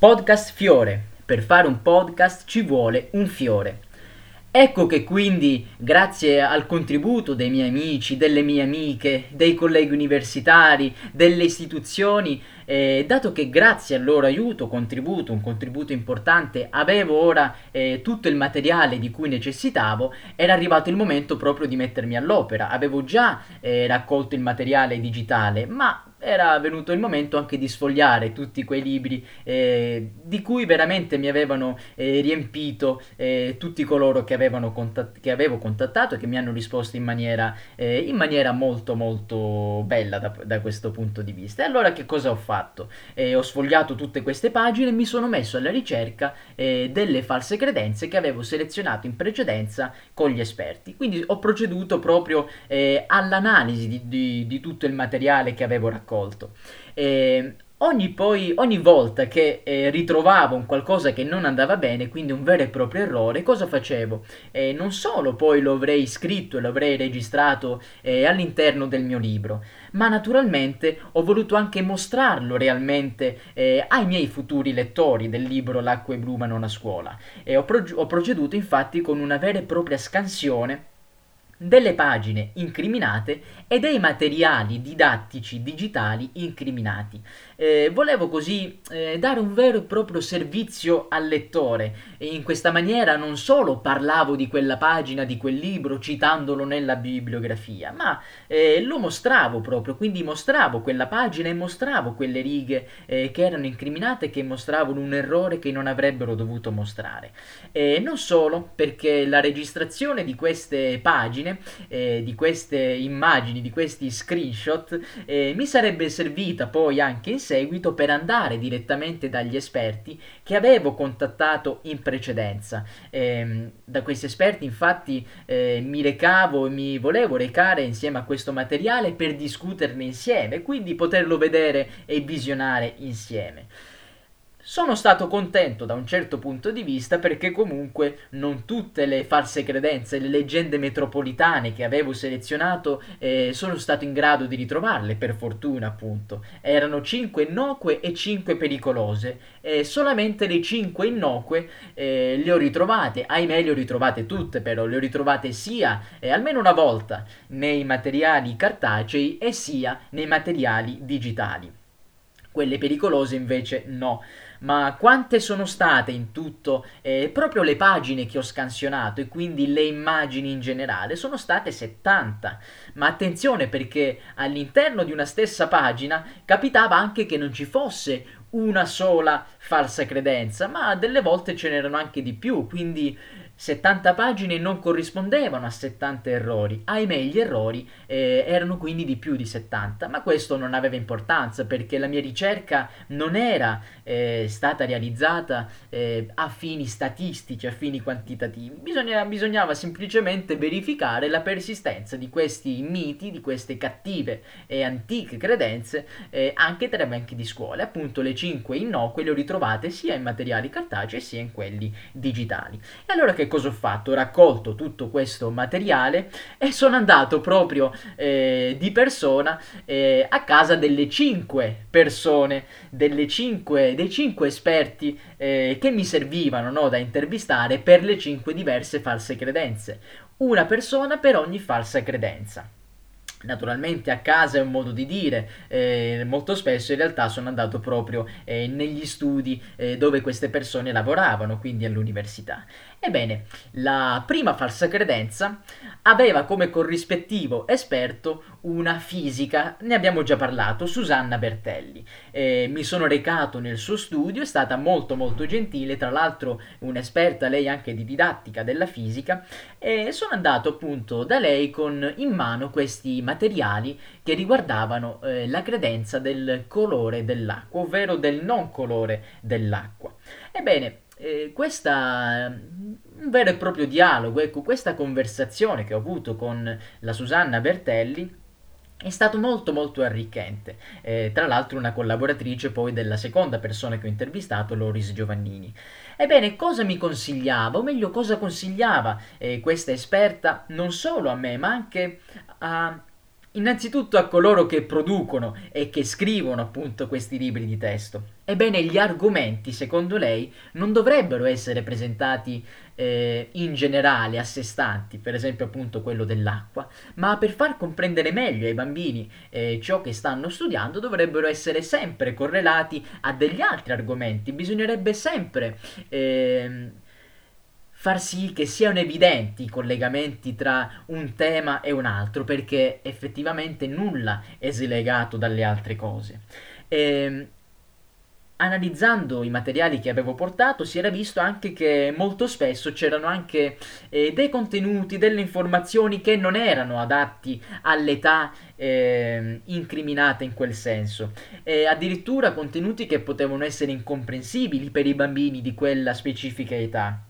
Podcast Fiore. Per fare un podcast ci vuole un fiore. Ecco che quindi, grazie al contributo dei miei amici, delle mie amiche, dei colleghi universitari, delle istituzioni, eh, dato che grazie al loro aiuto, contributo, un contributo importante, avevo ora eh, tutto il materiale di cui necessitavo, era arrivato il momento proprio di mettermi all'opera. Avevo già eh, raccolto il materiale digitale, ma era venuto il momento anche di sfogliare tutti quei libri eh, di cui veramente mi avevano eh, riempito eh, tutti coloro che, contat- che, avevo contattato e che mi hanno risposto in maniera, eh, in maniera molto molto bella da, da, questo punto di vista. E allora che cosa ho fatto? Eh, ho sfogliato tutte queste pagine e mi sono messo alla ricerca eh, delle false credenze che avevo selezionato in precedenza con gli esperti. Quindi ho proceduto proprio all'analisi di, di, di tutto il materiale che avevo raccolto raccolto. E ogni, poi, ogni volta che eh, ritrovavo un qualcosa che non andava bene, quindi un vero e proprio errore, cosa facevo? Eh, non solo poi lo avrei scritto e lo avrei registrato eh, all'interno del mio libro, ma naturalmente ho voluto anche mostrarlo realmente eh, ai miei futuri lettori del libro L'acqua è blu ma non a scuola. E ho, pro- ho proceduto infatti con una vera e propria scansione delle pagine incriminate e dei materiali didattici digitali incriminati. Eh, volevo così eh, dare un vero e proprio servizio al lettore e in questa maniera non solo parlavo di quella pagina, di quel libro, citandolo nella bibliografia, ma eh, lo mostravo proprio, quindi mostravo quella pagina e mostravo quelle righe eh, che erano incriminate, che mostravano un errore che non avrebbero dovuto mostrare. Non solo, perché la registrazione di queste pagine, eh, di queste immagini, di questi screenshot, eh, mi sarebbe servita poi anche in seguito per andare direttamente dagli esperti che avevo contattato in precedenza. Eh, da questi esperti infatti eh, mi recavo e mi volevo recare insieme a questo materiale per discuterne insieme, quindi poterlo vedere e visionare insieme. Sono stato contento da un certo punto di vista perché comunque non tutte le false credenze, le leggende metropolitane che avevo selezionato eh, sono stato in grado di ritrovarle, per fortuna appunto. Erano 5 innocue e 5 pericolose e solamente le 5 innocue eh, le ho ritrovate, ahimè le ho ritrovate tutte però, le ho ritrovate sia eh, almeno una volta nei materiali cartacei e sia nei materiali digitali. Quelle pericolose invece no ma quante sono state in tutto eh, proprio le pagine che ho scansionato e quindi le immagini in generale? Sono state 70. Ma attenzione perché all'interno di una stessa pagina capitava anche che non ci fosse una sola falsa credenza, ma delle volte ce n'erano anche di più, quindi 70 pagine non corrispondevano a 70 errori, ahimè gli errori eh, erano quindi di più di 70, ma questo non aveva importanza perché la mia ricerca non era eh, stata realizzata eh, a fini statistici, a fini quantitativi, Bisogna, bisognava semplicemente verificare la persistenza di questi miti, di queste cattive e antiche credenze eh, anche tra i banchi di scuola, appunto le 5 innocue le ho ritrovate sia in materiali cartacei sia in quelli digitali. E allora che cosa ho fatto? Ho raccolto tutto questo materiale e sono andato proprio eh, di persona eh, a casa delle cinque persone, delle cinque, dei cinque esperti eh, che mi servivano no, da intervistare per le cinque diverse false credenze. Una persona per ogni falsa credenza. Naturalmente a casa è un modo di dire, eh, molto spesso in realtà sono andato proprio eh, negli studi eh, dove queste persone lavoravano, quindi all'università. Ebbene, la prima falsa credenza aveva come corrispettivo esperto una fisica, ne abbiamo già parlato, Susanna Bertelli. Eh, mi sono recato nel suo studio, è stata molto molto gentile, tra l'altro un'esperta lei anche di didattica della fisica, e sono andato appunto da lei con in mano questi materiali che riguardavano eh, la credenza del colore dell'acqua, ovvero del non colore dell'acqua. Ebbene, eh, questa un vero e proprio dialogo, ecco, questa conversazione che ho avuto con la Susanna Bertelli è stato molto molto arricchente. Eh, tra l'altro una collaboratrice poi della seconda persona che ho intervistato, Loris Giovannini. Ebbene, cosa mi consigliava, o meglio cosa consigliava eh, questa esperta non solo a me, ma anche a Innanzitutto a coloro che producono e che scrivono appunto questi libri di testo. Ebbene, gli argomenti, secondo lei, non dovrebbero essere presentati eh, in generale a sé stanti, per esempio appunto quello dell'acqua, ma per far comprendere meglio ai bambini eh, ciò che stanno studiando dovrebbero essere sempre correlati a degli altri argomenti. Bisognerebbe sempre eh, far sì che siano evidenti i collegamenti tra un tema e un altro, perché effettivamente nulla è slegato dalle altre cose. E, ehm, analizzando i materiali che avevo portato si era visto anche che molto spesso c'erano anche eh, dei contenuti, delle informazioni che non erano adatti all'età eh, incriminata in quel senso e addirittura contenuti che potevano essere incomprensibili per i bambini di quella specifica età.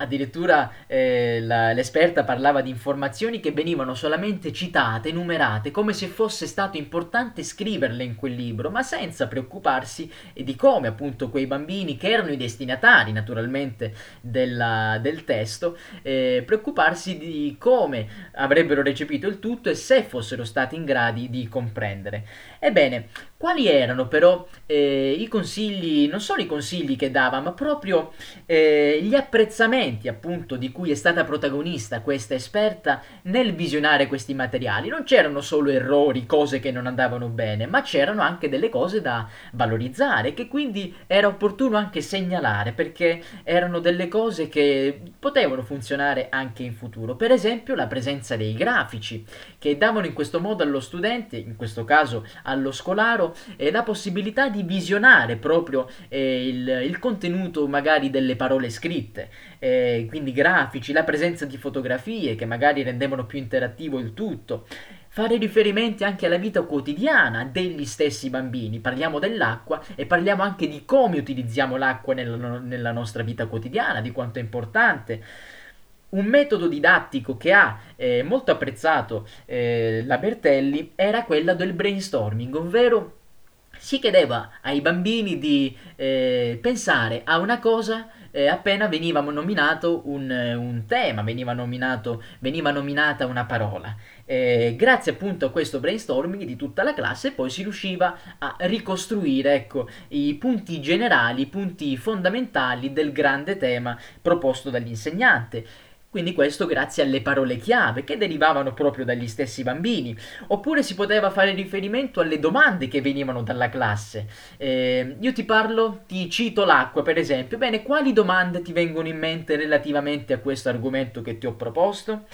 Addirittura eh, la, l'esperta parlava di informazioni che venivano solamente citate, numerate, come se fosse stato importante scriverle in quel libro, ma senza preoccuparsi di come appunto quei bambini, che erano i destinatari naturalmente della, del testo, eh, preoccuparsi di come avrebbero recepito il tutto e se fossero stati in grado di comprendere. Ebbene, quali erano però eh, i consigli, non solo i consigli che dava, ma proprio eh, gli apprezzamenti appunto di cui è stata protagonista questa esperta nel visionare questi materiali? Non c'erano solo errori, cose che non andavano bene, ma c'erano anche delle cose da valorizzare, che quindi era opportuno anche segnalare, perché erano delle cose che potevano funzionare anche in futuro. Per esempio la presenza dei grafici, che davano in questo modo allo studente, in questo caso allo scolaro, eh, la possibilità di visionare proprio eh, il, il, contenuto magari delle parole scritte, eh, quindi grafici, la presenza di fotografie che magari rendevano più interattivo il tutto fare riferimenti anche alla vita quotidiana degli stessi bambini. Parliamo dell'acqua e parliamo anche di come utilizziamo l'acqua nella, nella nostra vita quotidiana, di quanto è importante. Un metodo didattico che ha eh, molto apprezzato eh, la Bertelli era quella del brainstorming, ovvero si chiedeva ai bambini di eh, pensare a una cosa eh, appena veniva nominato un, un tema, veniva, nominato, veniva, nominata una parola. Eh, grazie appunto a questo brainstorming di tutta la classe poi si riusciva a ricostruire ecco, i punti generali, i punti fondamentali del grande tema proposto dall'insegnante. Quindi questo grazie alle parole chiave che derivavano proprio dagli stessi bambini. Oppure si poteva fare riferimento alle domande che venivano dalla classe. Eh, io ti parlo, ti cito l'acqua per esempio. Bene, quali domande ti vengono in mente relativamente a questo argomento che ti ho proposto?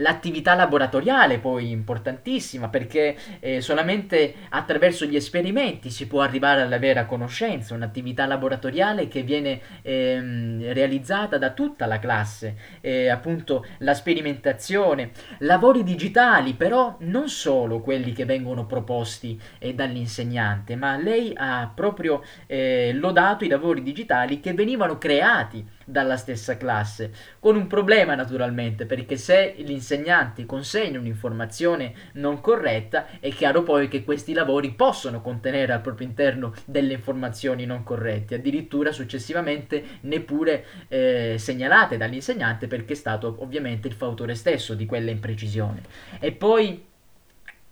L'attività laboratoriale poi importantissima perché eh, solamente attraverso gli esperimenti si può arrivare alla vera conoscenza, un'attività laboratoriale che viene ehm, realizzata da tutta la classe, eh, appunto la sperimentazione, lavori digitali però non solo quelli che vengono proposti eh, dall'insegnante, ma lei ha proprio eh, lodato i lavori digitali che venivano creati dalla stessa classe, con un problema naturalmente, perché se l'insegnante consegna un'informazione non corretta, è chiaro poi che questi lavori possono contenere al proprio interno delle informazioni non corrette, addirittura successivamente neppure eh, segnalate dall'insegnante perché è stato ovviamente il fautore stesso di quella imprecisione. E poi,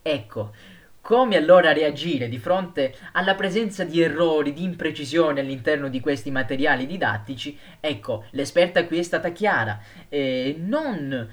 ecco, come allora reagire di fronte alla presenza di errori, di imprecisioni all'interno di questi materiali didattici? Ecco, l'esperta qui è stata chiara. Eh, non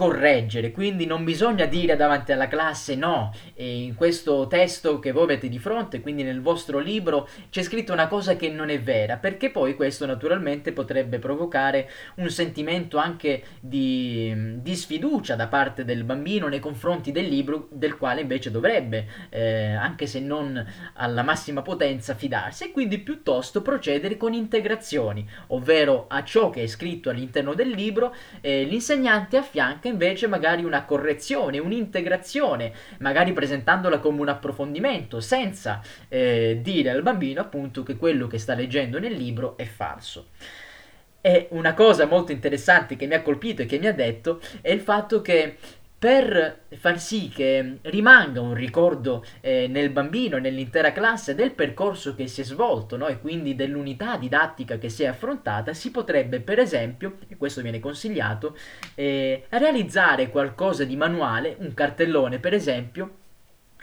correggere, quindi non bisogna dire davanti alla classe no, e in questo testo che voi avete di fronte, quindi nel vostro libro, c'è scritto una cosa che non è vera, perché poi questo naturalmente potrebbe provocare un sentimento anche di, di sfiducia da parte del bambino nei confronti del libro del quale invece dovrebbe, eh, anche se non alla massima potenza, fidarsi. E quindi piuttosto procedere con integrazioni, ovvero a ciò che è scritto all'interno del libro eh, l'insegnante affianca invece magari una correzione, un'integrazione, magari presentandola come un approfondimento, senza eh, dire al bambino appunto che quello che sta leggendo nel libro è falso. E una cosa molto interessante che mi ha colpito e che mi ha detto è il fatto che per far sì che rimanga un ricordo eh, nel bambino e nell'intera classe del percorso che si è svolto no? e quindi dell'unità didattica che si è affrontata, si potrebbe per esempio, e questo viene consigliato, eh, realizzare qualcosa di manuale, un cartellone per esempio,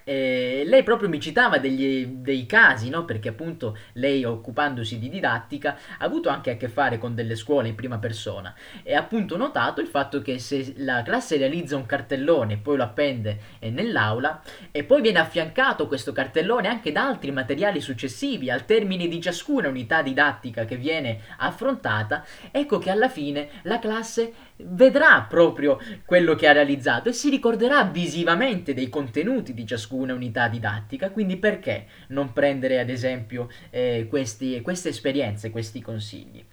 eh, lei proprio mi citava degli, dei casi, no? perché appunto lei occupandosi di didattica ha avuto anche a che fare con delle scuole in prima persona e ha appunto notato il fatto che se la classe realizza un cartellone e poi lo appende eh, nell'aula e poi viene affiancato questo cartellone anche da altri materiali successivi al termine di ciascuna unità didattica che viene affrontata, ecco che alla fine la classe vedrà proprio quello che ha realizzato e si ricorderà visivamente dei contenuti di ciascuna unità didattica, quindi perché non prendere ad esempio eh, questi, queste esperienze, questi consigli?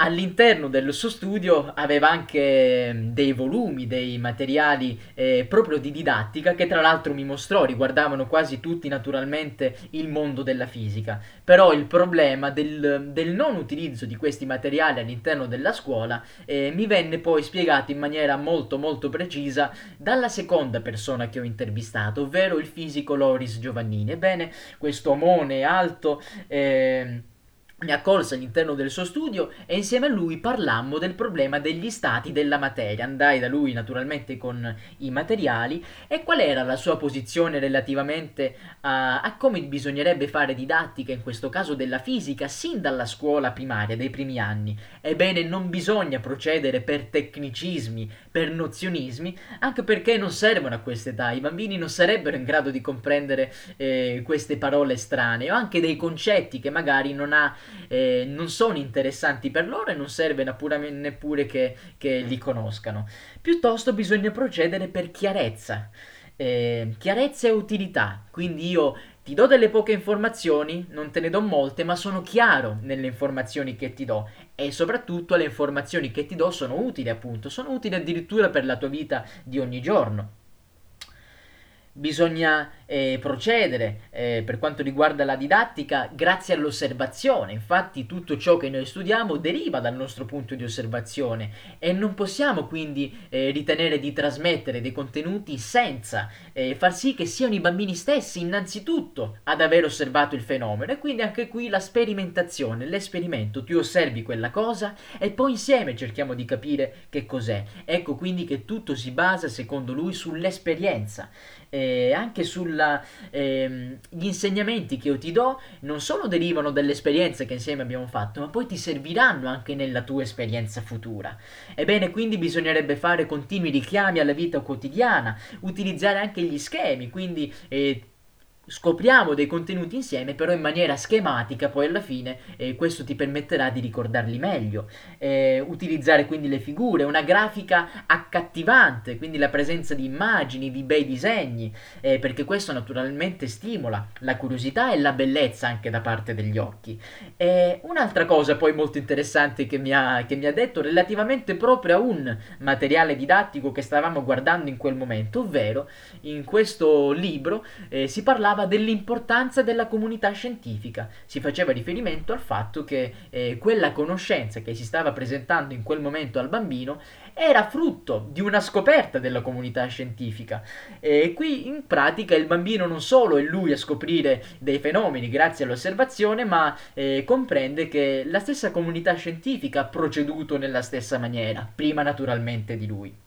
All'interno del suo studio aveva anche mm, dei volumi, dei materiali eh, proprio di didattica che tra l'altro mi mostrò, riguardavano quasi tutti naturalmente il mondo della fisica. Però il problema del, del non utilizzo di questi materiali all'interno della scuola eh, mi venne poi spiegato in maniera molto molto precisa dalla seconda persona che ho intervistato, ovvero il fisico Loris Giovannini. Ebbene, questo omone alto... Eh, mi accolse all'interno del suo studio e insieme a lui parlammo del problema degli stati della materia. Andai da lui naturalmente con i materiali e qual era la sua posizione relativamente a, a, come bisognerebbe fare didattica, in questo caso della fisica, sin dalla scuola primaria, dei primi anni. Ebbene, non bisogna procedere per tecnicismi, per nozionismi, anche perché non servono a quest'età. I bambini non sarebbero in grado di comprendere eh, queste parole strane o anche dei concetti che magari non ha eh, non sono interessanti per loro e non serve neppure che, che li conoscano. Piuttosto bisogna procedere per chiarezza. Eh, chiarezza e utilità. Quindi io ti do delle poche informazioni, non te ne do molte, ma sono chiaro nelle informazioni che ti do e soprattutto le informazioni che ti do sono utili, appunto, sono utili addirittura per la tua vita di ogni giorno bisogna eh, procedere eh, per quanto riguarda la didattica grazie all'osservazione. Infatti tutto ciò che noi studiamo deriva dal nostro punto di osservazione e non possiamo quindi eh, ritenere di trasmettere dei contenuti senza eh, far sì che siano i bambini stessi innanzitutto ad aver osservato il fenomeno e quindi anche qui la sperimentazione, l'esperimento, tu osservi quella cosa e poi insieme cerchiamo di capire che cos'è. Ecco quindi che tutto si basa secondo lui sull'esperienza. Eh, anche sugli ehm, insegnamenti che io ti do non solo derivano dalle esperienze che insieme abbiamo fatto, ma poi ti serviranno anche nella tua esperienza futura. Ebbene, quindi bisognerebbe fare continui richiami alla vita quotidiana, utilizzare anche gli schemi, quindi eh, scopriamo dei contenuti insieme, però in maniera schematica, poi alla fine eh, questo ti permetterà di ricordarli meglio. Eh, utilizzare quindi le figure, una grafica accattivante, quindi la presenza di immagini, di bei disegni, eh, perché questo naturalmente stimola la curiosità e la bellezza anche da parte degli occhi. un'altra cosa poi molto interessante che mi, ha, che mi ha detto relativamente proprio a un materiale didattico che stavamo guardando in quel momento, ovvero in questo libro eh, si parlava parlava dell'importanza della comunità scientifica, si faceva riferimento al fatto che eh, quella conoscenza che si stava presentando in quel momento al bambino era frutto di una scoperta della comunità scientifica. E qui in pratica il bambino non solo è lui a scoprire dei fenomeni grazie all'osservazione, ma eh, comprende che la stessa comunità scientifica ha proceduto nella stessa maniera, prima naturalmente di lui.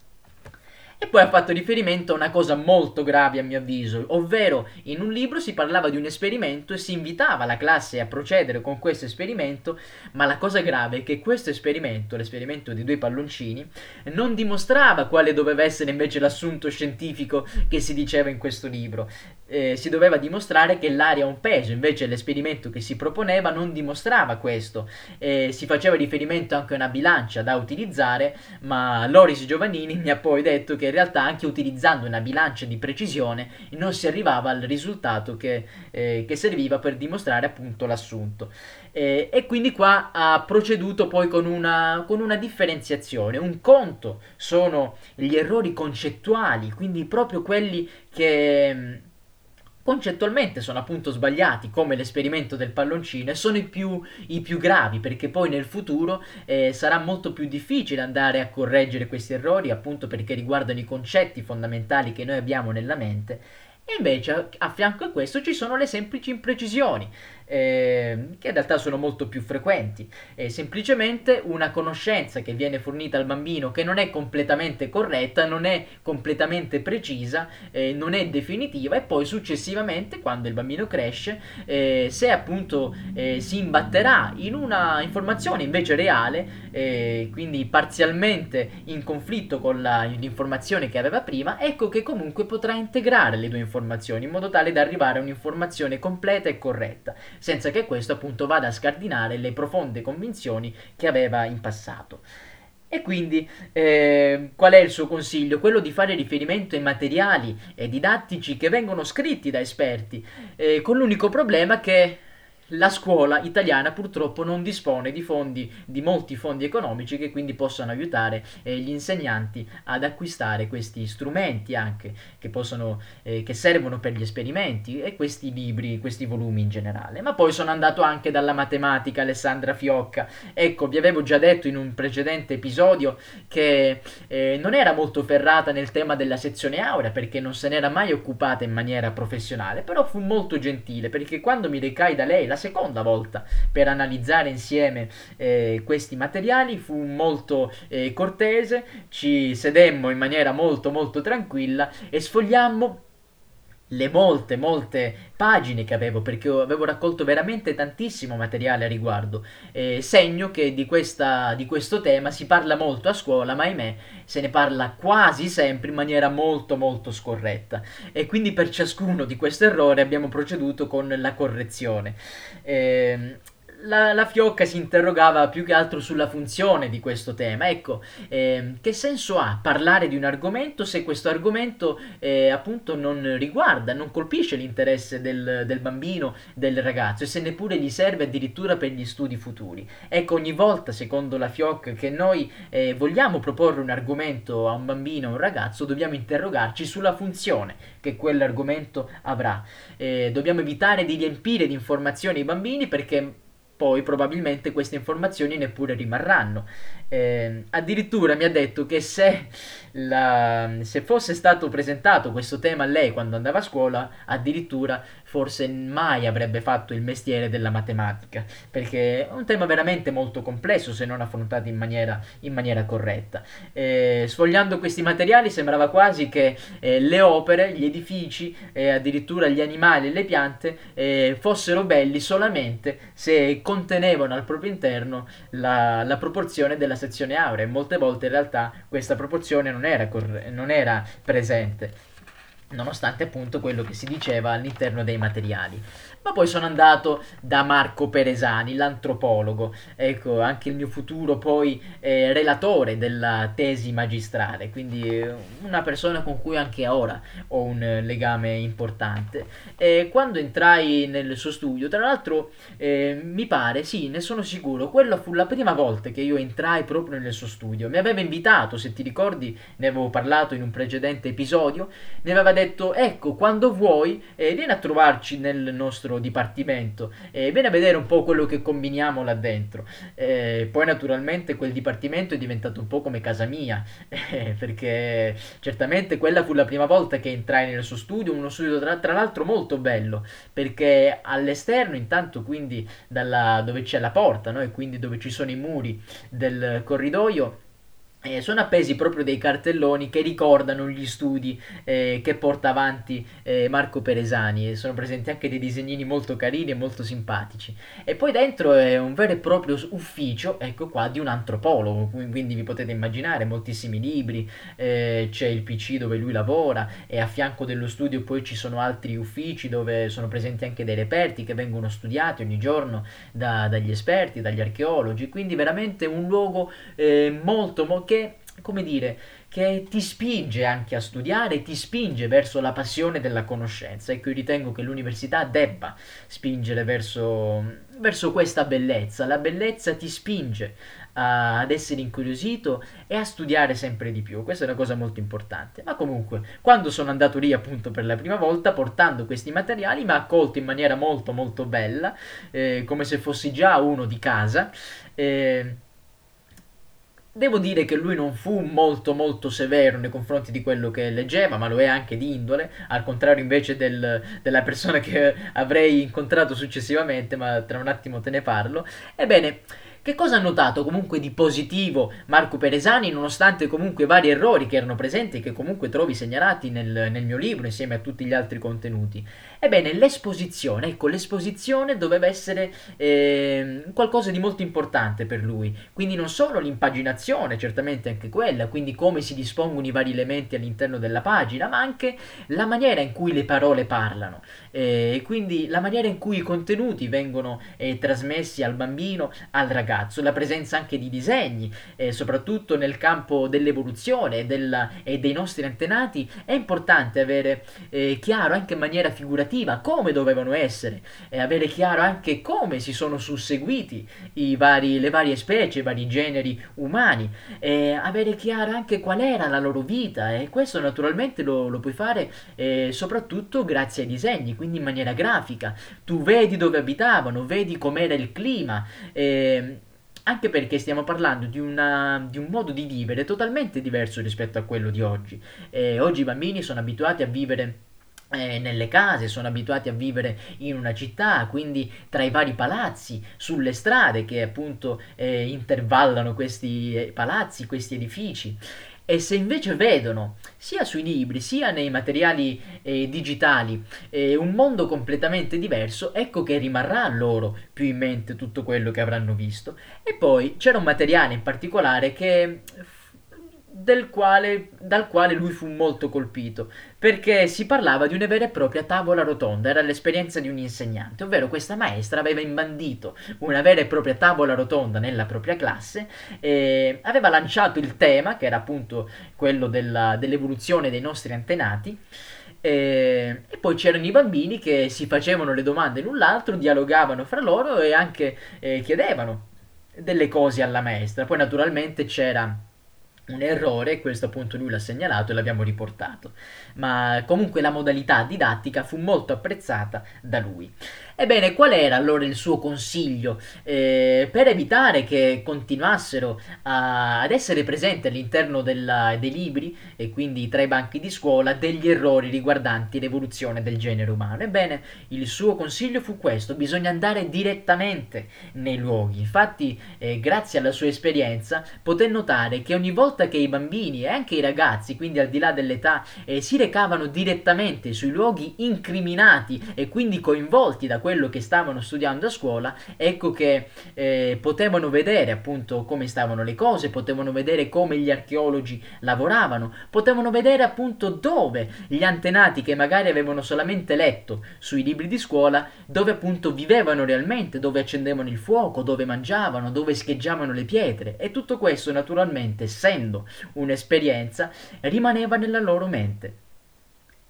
E poi ha fatto riferimento a una cosa molto grave a mio avviso, ovvero in un libro si parlava di un esperimento e si invitava la classe a procedere con questo esperimento, ma la cosa grave è che questo esperimento, l'esperimento di due palloncini, non dimostrava quale doveva essere invece l'assunto scientifico che si diceva in questo libro. Eh, si doveva dimostrare che l'aria ha un peso, invece l'esperimento che si proponeva non dimostrava questo. Eh, si faceva riferimento anche a una bilancia da utilizzare, ma Loris Giovannini mi ha poi detto che in realtà anche utilizzando una bilancia di precisione non si arrivava al risultato che, eh, che serviva per dimostrare appunto l'assunto. Eh, e quindi qua ha proceduto poi con una, con una differenziazione. Un conto sono gli errori concettuali, quindi proprio quelli che concettualmente sono appunto sbagliati come l'esperimento del palloncino e sono i più, i più gravi perché poi nel futuro eh, sarà molto più difficile andare a correggere questi errori appunto perché riguardano i concetti fondamentali che noi abbiamo nella mente. E invece a fianco a questo ci sono le semplici imprecisioni eh, che in realtà sono molto più frequenti. È semplicemente una conoscenza che viene fornita al bambino che non è completamente corretta, non è completamente precisa, eh, non è definitiva e poi successivamente, quando il bambino cresce, eh, se appunto eh, si imbatterà in una informazione invece reale, eh, quindi parzialmente in conflitto con la, l'informazione che aveva prima, ecco che comunque potrà integrare le due informazioni in modo tale da arrivare a un'informazione completa e corretta senza che questo appunto vada a scardinare le profonde convinzioni che aveva in passato. E quindi eh, qual è il suo consiglio? Quello di fare riferimento ai materiali e didattici che vengono scritti da esperti, eh, con l'unico problema che la scuola italiana purtroppo non dispone di fondi, di molti fondi economici che quindi possano aiutare eh, gli insegnanti ad acquistare questi strumenti anche che, possono, eh, che servono per gli esperimenti e questi libri, questi volumi in generale. Ma poi sono andato anche dalla matematica Alessandra Fiocca. Ecco, vi avevo già detto in un precedente episodio che eh, non era molto ferrata nel tema della sezione aurea perché non se n'era mai occupata in maniera professionale, però fu molto gentile perché quando mi recai da lei la seconda volta per analizzare insieme eh, questi materiali, fu molto eh, cortese, ci sedemmo in maniera molto molto tranquilla e sfogliammo le molte, molte pagine che avevo, perché avevo raccolto veramente tantissimo materiale a riguardo. Eh, segno che di, questa, di questo tema si parla molto a scuola, ma ahimè se ne parla quasi sempre in maniera molto molto scorretta. E quindi per ciascuno di questi errori abbiamo proceduto con la correzione. Eh, la, la, Fiocca si interrogava più che altro sulla funzione di questo tema. Ecco, eh, che senso ha parlare di un argomento se questo argomento eh, appunto non riguarda, non colpisce l'interesse del, del, bambino, del ragazzo e se neppure gli serve addirittura per gli studi futuri. Ecco, ogni volta, secondo la Fiocca, che noi eh, vogliamo proporre un argomento a un bambino o a un ragazzo, dobbiamo interrogarci sulla funzione che quell'argomento avrà. Eh, dobbiamo evitare di riempire di informazioni i bambini perché poi probabilmente queste informazioni neppure rimarranno. Eh, addirittura mi ha detto che se, la, se, fosse stato presentato questo tema a lei quando andava a scuola, addirittura forse mai avrebbe fatto il mestiere della matematica, perché è un tema veramente molto complesso se non affrontato in maniera, in maniera corretta. Eh, sfogliando questi materiali sembrava quasi che eh, le opere, gli edifici, addirittura gli animali e le piante eh, fossero belli solamente se contenevano al proprio interno la, la proporzione della sezione aurea e molte volte in realtà questa proporzione non era, corre- non era presente nonostante appunto quello che si diceva all'interno dei materiali. Ma poi sono andato da Marco Peresani, l'antropologo, ecco, anche il mio futuro poi eh, relatore della tesi magistrale, quindi eh, una persona con cui anche ora ho un legame importante. E quando entrai nel suo studio, tra l'altro eh, mi pare, sì, ne sono sicuro, quella fu la prima volta che io entrai proprio nel suo studio. Mi aveva invitato, se ti ricordi, ne avevo parlato in un precedente episodio, mi aveva detto, ecco, quando vuoi, eh, vieni a trovarci nel nostro nostro dipartimento e viene a vedere un po' quello che combiniamo là dentro. E poi naturalmente quel dipartimento è diventato un po' come casa mia, perché certamente quella fu la prima volta che entrai nel suo studio, uno studio tra, tra l'altro molto bello, perché all'esterno intanto quindi dalla, dove c'è la porta no? e quindi dove ci sono i muri del corridoio, eh, sono appesi proprio dei cartelloni che ricordano gli studi eh, che porta avanti eh, Marco Peresani e sono presenti anche dei disegnini molto carini e molto simpatici. E poi dentro è un vero e proprio ufficio ecco qua di un antropologo quindi vi potete immaginare moltissimi libri eh, c'è il pc dove lui lavora e a fianco dello studio poi ci sono altri uffici dove sono presenti anche dei reperti che vengono studiati ogni giorno da, dagli esperti dagli archeologi quindi veramente un luogo eh, molto molto che, come dire, che ti spinge anche a studiare, ti spinge verso la passione della conoscenza. Ecco, io ritengo che l'università debba spingere verso, verso questa bellezza. La bellezza ti spinge a, ad essere incuriosito e a studiare sempre di più. Questa è una cosa molto importante. Ma comunque, quando sono andato lì appunto per la prima volta portando questi materiali, mi ha accolto in maniera molto molto bella, eh, come se fossi già uno di casa. Eh, Devo dire che lui non fu molto molto severo nei confronti di quello che leggeva, ma lo è anche di indole, al contrario invece del, della persona che avrei incontrato successivamente, ma tra un attimo te ne parlo. Ebbene, che cosa ha notato comunque di positivo Marco Peresani, nonostante comunque vari errori che erano presenti e che comunque trovi segnalati nel, nel mio libro insieme a tutti gli altri contenuti? Ebbene, l'esposizione, ecco, l'esposizione doveva essere eh, qualcosa di molto importante per lui. Quindi non solo l'impaginazione, certamente anche quella, quindi come si dispongono i vari elementi all'interno della pagina, ma anche la maniera in cui le parole parlano. E eh, quindi la maniera in cui i contenuti vengono eh, trasmessi al bambino, al ragazzo, la presenza anche di disegni, eh, soprattutto nel campo dell'evoluzione della, e dei nostri antenati, è importante avere eh, chiaro anche in maniera figurativa come dovevano essere, e avere chiaro anche come si sono susseguiti vari, le varie specie, i vari generi umani, e avere chiaro anche qual era la loro vita, e questo naturalmente lo, lo puoi fare eh, soprattutto grazie ai disegni, quindi in maniera grafica. Tu vedi dove abitavano, vedi com'era il clima. Eh, anche perché stiamo parlando di, una, di, un modo di vivere totalmente diverso rispetto a quello di oggi. Eh, oggi i bambini sono abituati a vivere eh, nelle case, sono abituati a vivere in una città, quindi tra i vari palazzi, sulle strade che appunto eh, intervallano questi eh, palazzi, questi edifici. E se invece vedono, sia sui libri sia nei materiali eh, digitali, eh, un mondo completamente diverso, ecco che rimarrà loro più in mente tutto quello che avranno visto. E poi c'era un materiale in particolare che quale, dal quale lui fu molto colpito, perché si parlava di una vera e propria tavola rotonda, era l'esperienza di un insegnante, ovvero questa maestra aveva imbandito una vera e propria tavola rotonda nella propria classe, e aveva lanciato il tema, che era appunto quello della, dell'evoluzione dei nostri antenati, e, e, poi c'erano i bambini che si facevano le domande l'un l'altro, dialogavano fra loro e anche eh, chiedevano delle cose alla maestra. Poi naturalmente c'era un errore, questo appunto lui l'ha segnalato e l'abbiamo riportato, ma comunque la modalità didattica fu molto apprezzata da lui. Ebbene, qual era allora il suo consiglio eh, per evitare che continuassero a, ad essere presenti all'interno della, dei libri e quindi tra i banchi di scuola degli errori riguardanti l'evoluzione del genere umano? Ebbene, il suo consiglio fu questo, bisogna andare direttamente nei luoghi. Infatti, eh, grazie alla sua esperienza, poté notare che ogni volta che i bambini e anche i ragazzi, quindi al di là dell'età, eh, si recavano direttamente sui luoghi incriminati e quindi coinvolti da quello che stavano studiando a scuola, ecco che eh, potevano vedere appunto come stavano le cose, potevano vedere come gli archeologi lavoravano, potevano vedere appunto dove gli antenati che magari avevano solamente letto sui libri di scuola, dove appunto vivevano realmente, dove accendevano il fuoco, dove mangiavano, dove scheggiavano le pietre e tutto questo naturalmente essendo un'esperienza rimaneva nella loro mente.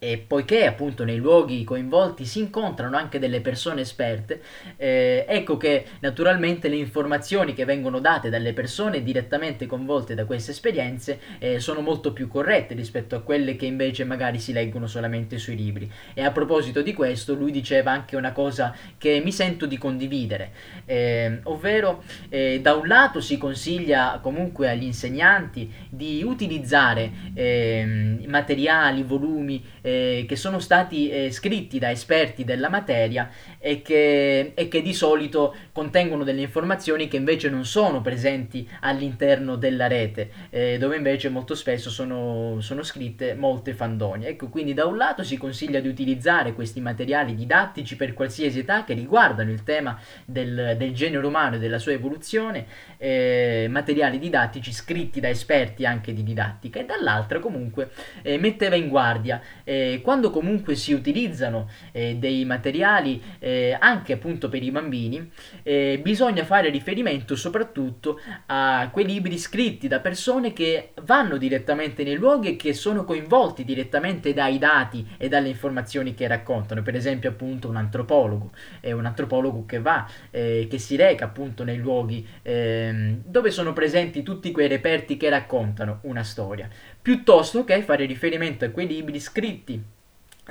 E poiché appunto nei luoghi coinvolti si incontrano anche delle persone esperte, eh, ecco che naturalmente le informazioni che vengono date dalle persone direttamente coinvolte da queste esperienze eh, sono molto più corrette rispetto a quelle che invece magari si leggono solamente sui libri. E a proposito di questo, lui diceva anche una cosa che mi sento di condividere, eh, ovvero eh, da un lato si consiglia comunque agli insegnanti di utilizzare ehm, materiali, volumi, eh, che sono stati eh, scritti da esperti della materia e che, e che, di solito contengono delle informazioni che invece non sono presenti all'interno della rete, eh, dove invece molto spesso sono, sono scritte molte fandonie. Ecco, quindi da un lato si consiglia di utilizzare questi materiali didattici per qualsiasi età che riguardano il tema del, del genere umano e della sua evoluzione, eh, materiali didattici scritti da esperti anche di didattica, e dall'altra comunque eh, metteva in guardia eh, eh, quando comunque si utilizzano eh, dei materiali eh, anche appunto per i bambini, eh, bisogna fare riferimento soprattutto a quei libri scritti da persone che vanno direttamente nei luoghi e che sono coinvolti direttamente dai dati e dalle informazioni che raccontano, per esempio appunto un antropologo, è un antropologo che va, eh, che si reca appunto nei luoghi ehm, dove sono presenti tutti quei reperti che raccontano una storia, piuttosto che fare riferimento a quei libri scritti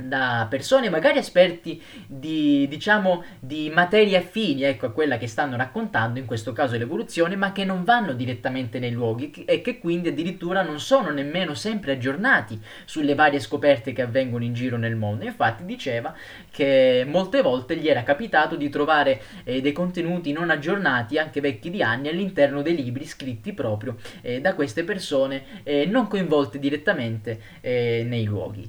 da persone magari esperti di, diciamo, di materie affini ecco, a quella che stanno raccontando, in questo caso l'evoluzione, ma che non vanno direttamente nei luoghi e che quindi addirittura non sono nemmeno sempre aggiornati sulle varie scoperte che avvengono in giro nel mondo. Infatti diceva che molte volte gli era capitato di trovare eh, dei contenuti non aggiornati, anche vecchi di anni, all'interno dei libri scritti proprio eh, da queste persone eh, non coinvolte direttamente eh, nei luoghi.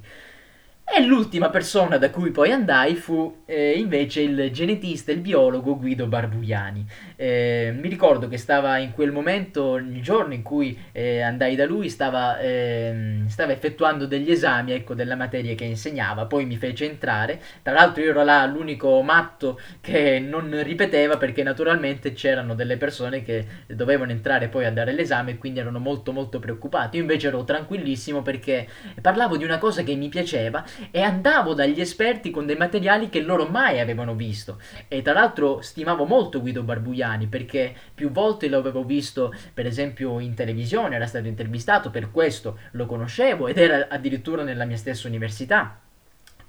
E l'ultima persona da cui poi andai fu eh, invece il genetista, il biologo Guido Barbugliani. Eh, mi ricordo che stava in quel momento, il giorno in cui eh, andai da lui, stava, ehm, stava, effettuando degli esami ecco, della materia che insegnava, poi mi fece entrare. Tra l'altro io ero là l'unico matto che non ripeteva perché naturalmente c'erano delle persone che dovevano entrare poi a dare l'esame e quindi erano molto molto preoccupati. Io invece ero tranquillissimo perché parlavo di una cosa che mi piaceva e andavo dagli esperti con dei materiali che loro mai avevano visto. E tra l'altro stimavo molto Guido Barbugliani perché più volte lo avevo visto, per esempio in televisione, era stato intervistato, per questo lo conoscevo ed era addirittura nella mia stessa università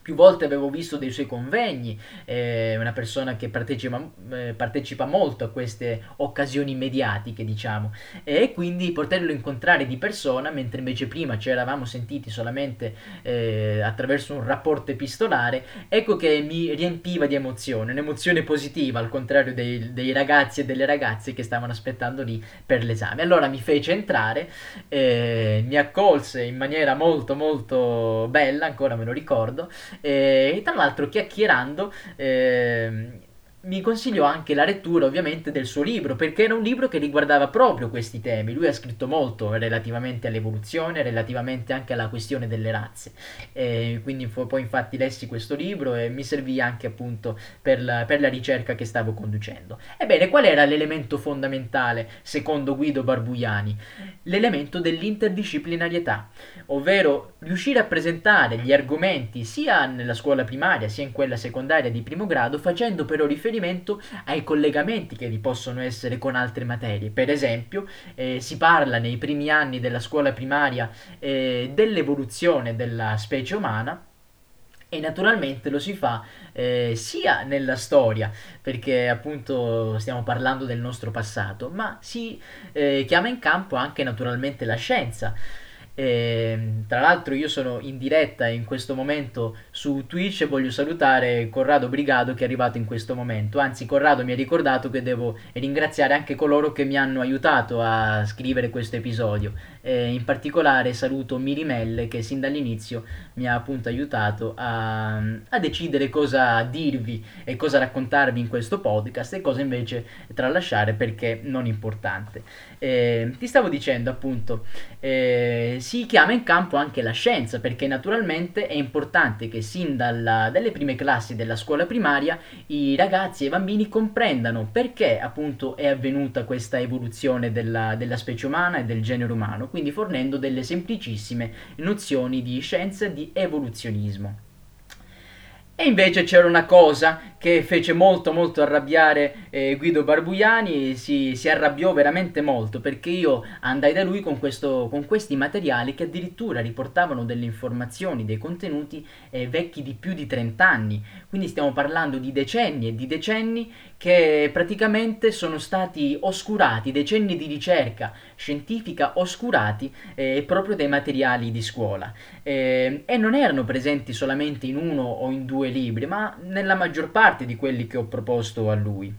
più volte avevo visto dei suoi convegni, è una persona che partecipa, eh, partecipa, molto a queste occasioni mediatiche, diciamo, e quindi poterlo incontrare di persona, mentre invece prima ci eravamo sentiti solamente eh, attraverso un rapporto epistolare, ecco che mi riempiva di emozione, un'emozione positiva, al contrario dei, dei ragazzi e delle ragazze che stavano aspettando lì per l'esame. Allora mi fece entrare, eh, mi accolse in maniera molto molto bella, ancora me lo ricordo, e tra l'altro chiacchierando eh, mi consigliò anche la lettura ovviamente del suo libro, perché era un libro che riguardava proprio questi temi. Lui ha scritto molto relativamente all'evoluzione, relativamente anche alla questione delle razze. E quindi poi infatti lessi questo libro e mi servì anche appunto per la, per la ricerca che stavo conducendo. Ebbene, qual era l'elemento fondamentale secondo Guido Barbugliani? L'elemento dell'interdisciplinarietà, ovvero riuscire a presentare gli argomenti sia nella scuola primaria sia in quella secondaria di primo grado facendo però riferimento riferimento ai collegamenti che vi possono essere con altre materie. Per esempio, eh, si parla nei primi anni della scuola primaria eh, dell'evoluzione della specie umana e naturalmente lo si fa eh, sia nella storia, perché appunto stiamo parlando del nostro passato, ma si eh, chiama in campo anche naturalmente la scienza. E, tra l'altro io sono in diretta in questo momento su Twitch e voglio salutare Corrado Brigado che è arrivato in questo momento. Anzi, Corrado mi ha ricordato che devo ringraziare anche coloro che mi hanno aiutato a scrivere questo episodio. E in particolare saluto Mirimelle che sin dall'inizio mi ha appunto aiutato a, a decidere cosa dirvi e cosa raccontarvi in questo podcast e cosa invece tralasciare perché non importante. E, ti stavo dicendo appunto, eh, si chiama in campo anche la scienza, perché naturalmente è importante che sin dalla, dalle prime classi della scuola primaria i ragazzi e i bambini comprendano perché appunto è avvenuta questa evoluzione della, della specie umana e del genere umano, quindi fornendo delle semplicissime nozioni di scienza e di evoluzionismo. E invece c'era una cosa che fece molto molto arrabbiare eh, Guido Barbugliani, si, si, arrabbiò veramente molto perché io andai da lui con, questo, con questi materiali che addirittura riportavano delle informazioni, dei contenuti eh, vecchi di più di 30 anni, quindi stiamo parlando di decenni e di decenni che praticamente sono stati oscurati, decenni di ricerca scientifica oscurati eh, proprio dai materiali di scuola eh, e non erano presenti solamente in uno o in due libri, ma nella maggior parte di quelli che ho proposto a lui.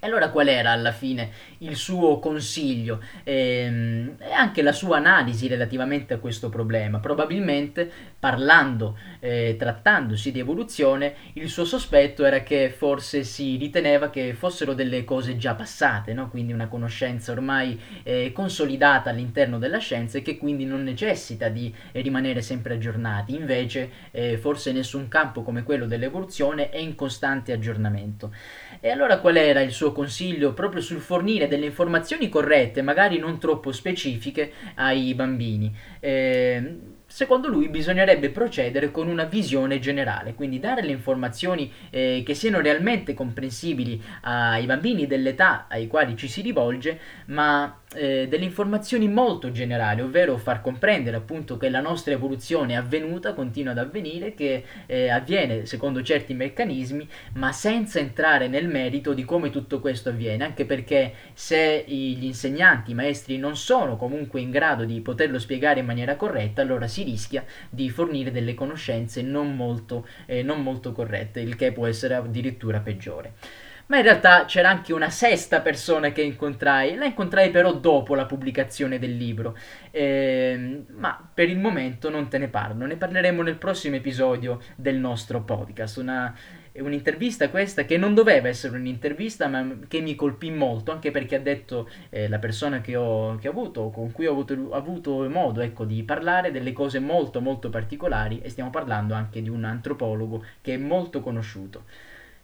E allora qual era alla fine il suo consiglio ehm, e anche la sua analisi relativamente a questo problema? Probabilmente parlando, eh, trattandosi di evoluzione, il suo sospetto era che forse si riteneva che fossero delle cose già passate, no? quindi una conoscenza ormai eh, consolidata all'interno della scienza e che quindi non necessita di eh, rimanere sempre aggiornati. Invece eh, forse nessun campo come quello dell'evoluzione è in costante aggiornamento. E allora qual era il suo suo consiglio proprio sul fornire delle informazioni corrette, magari non troppo specifiche, ai bambini. Eh, secondo lui bisognerebbe procedere con una visione generale, quindi dare le informazioni eh, che siano realmente comprensibili ai bambini dell'età ai quali ci si rivolge, ma eh, delle informazioni molto generali, ovvero far comprendere appunto che la nostra evoluzione è avvenuta, continua ad avvenire, che eh, avviene secondo certi meccanismi, ma senza entrare nel merito di come tutto questo avviene, anche perché se gli insegnanti, i maestri non sono comunque in grado di poterlo spiegare in maniera corretta, allora si rischia di fornire delle conoscenze non molto, eh, non molto corrette, il che può essere addirittura peggiore ma in realtà c'era anche una sesta persona che incontrai, la incontrai però dopo la pubblicazione del libro, eh, ma per il momento non te ne parlo, ne parleremo nel prossimo episodio del nostro podcast, una, un'intervista questa che non doveva essere un'intervista ma che mi colpì molto anche perché ha detto eh, la persona che ho, che ho, avuto con cui ho avuto, avuto modo ecco, di parlare delle cose molto molto particolari e stiamo parlando anche di un antropologo che è molto conosciuto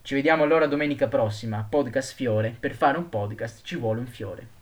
ci vediamo allora domenica prossima, podcast Fiore. Per fare un podcast ci vuole un fiore.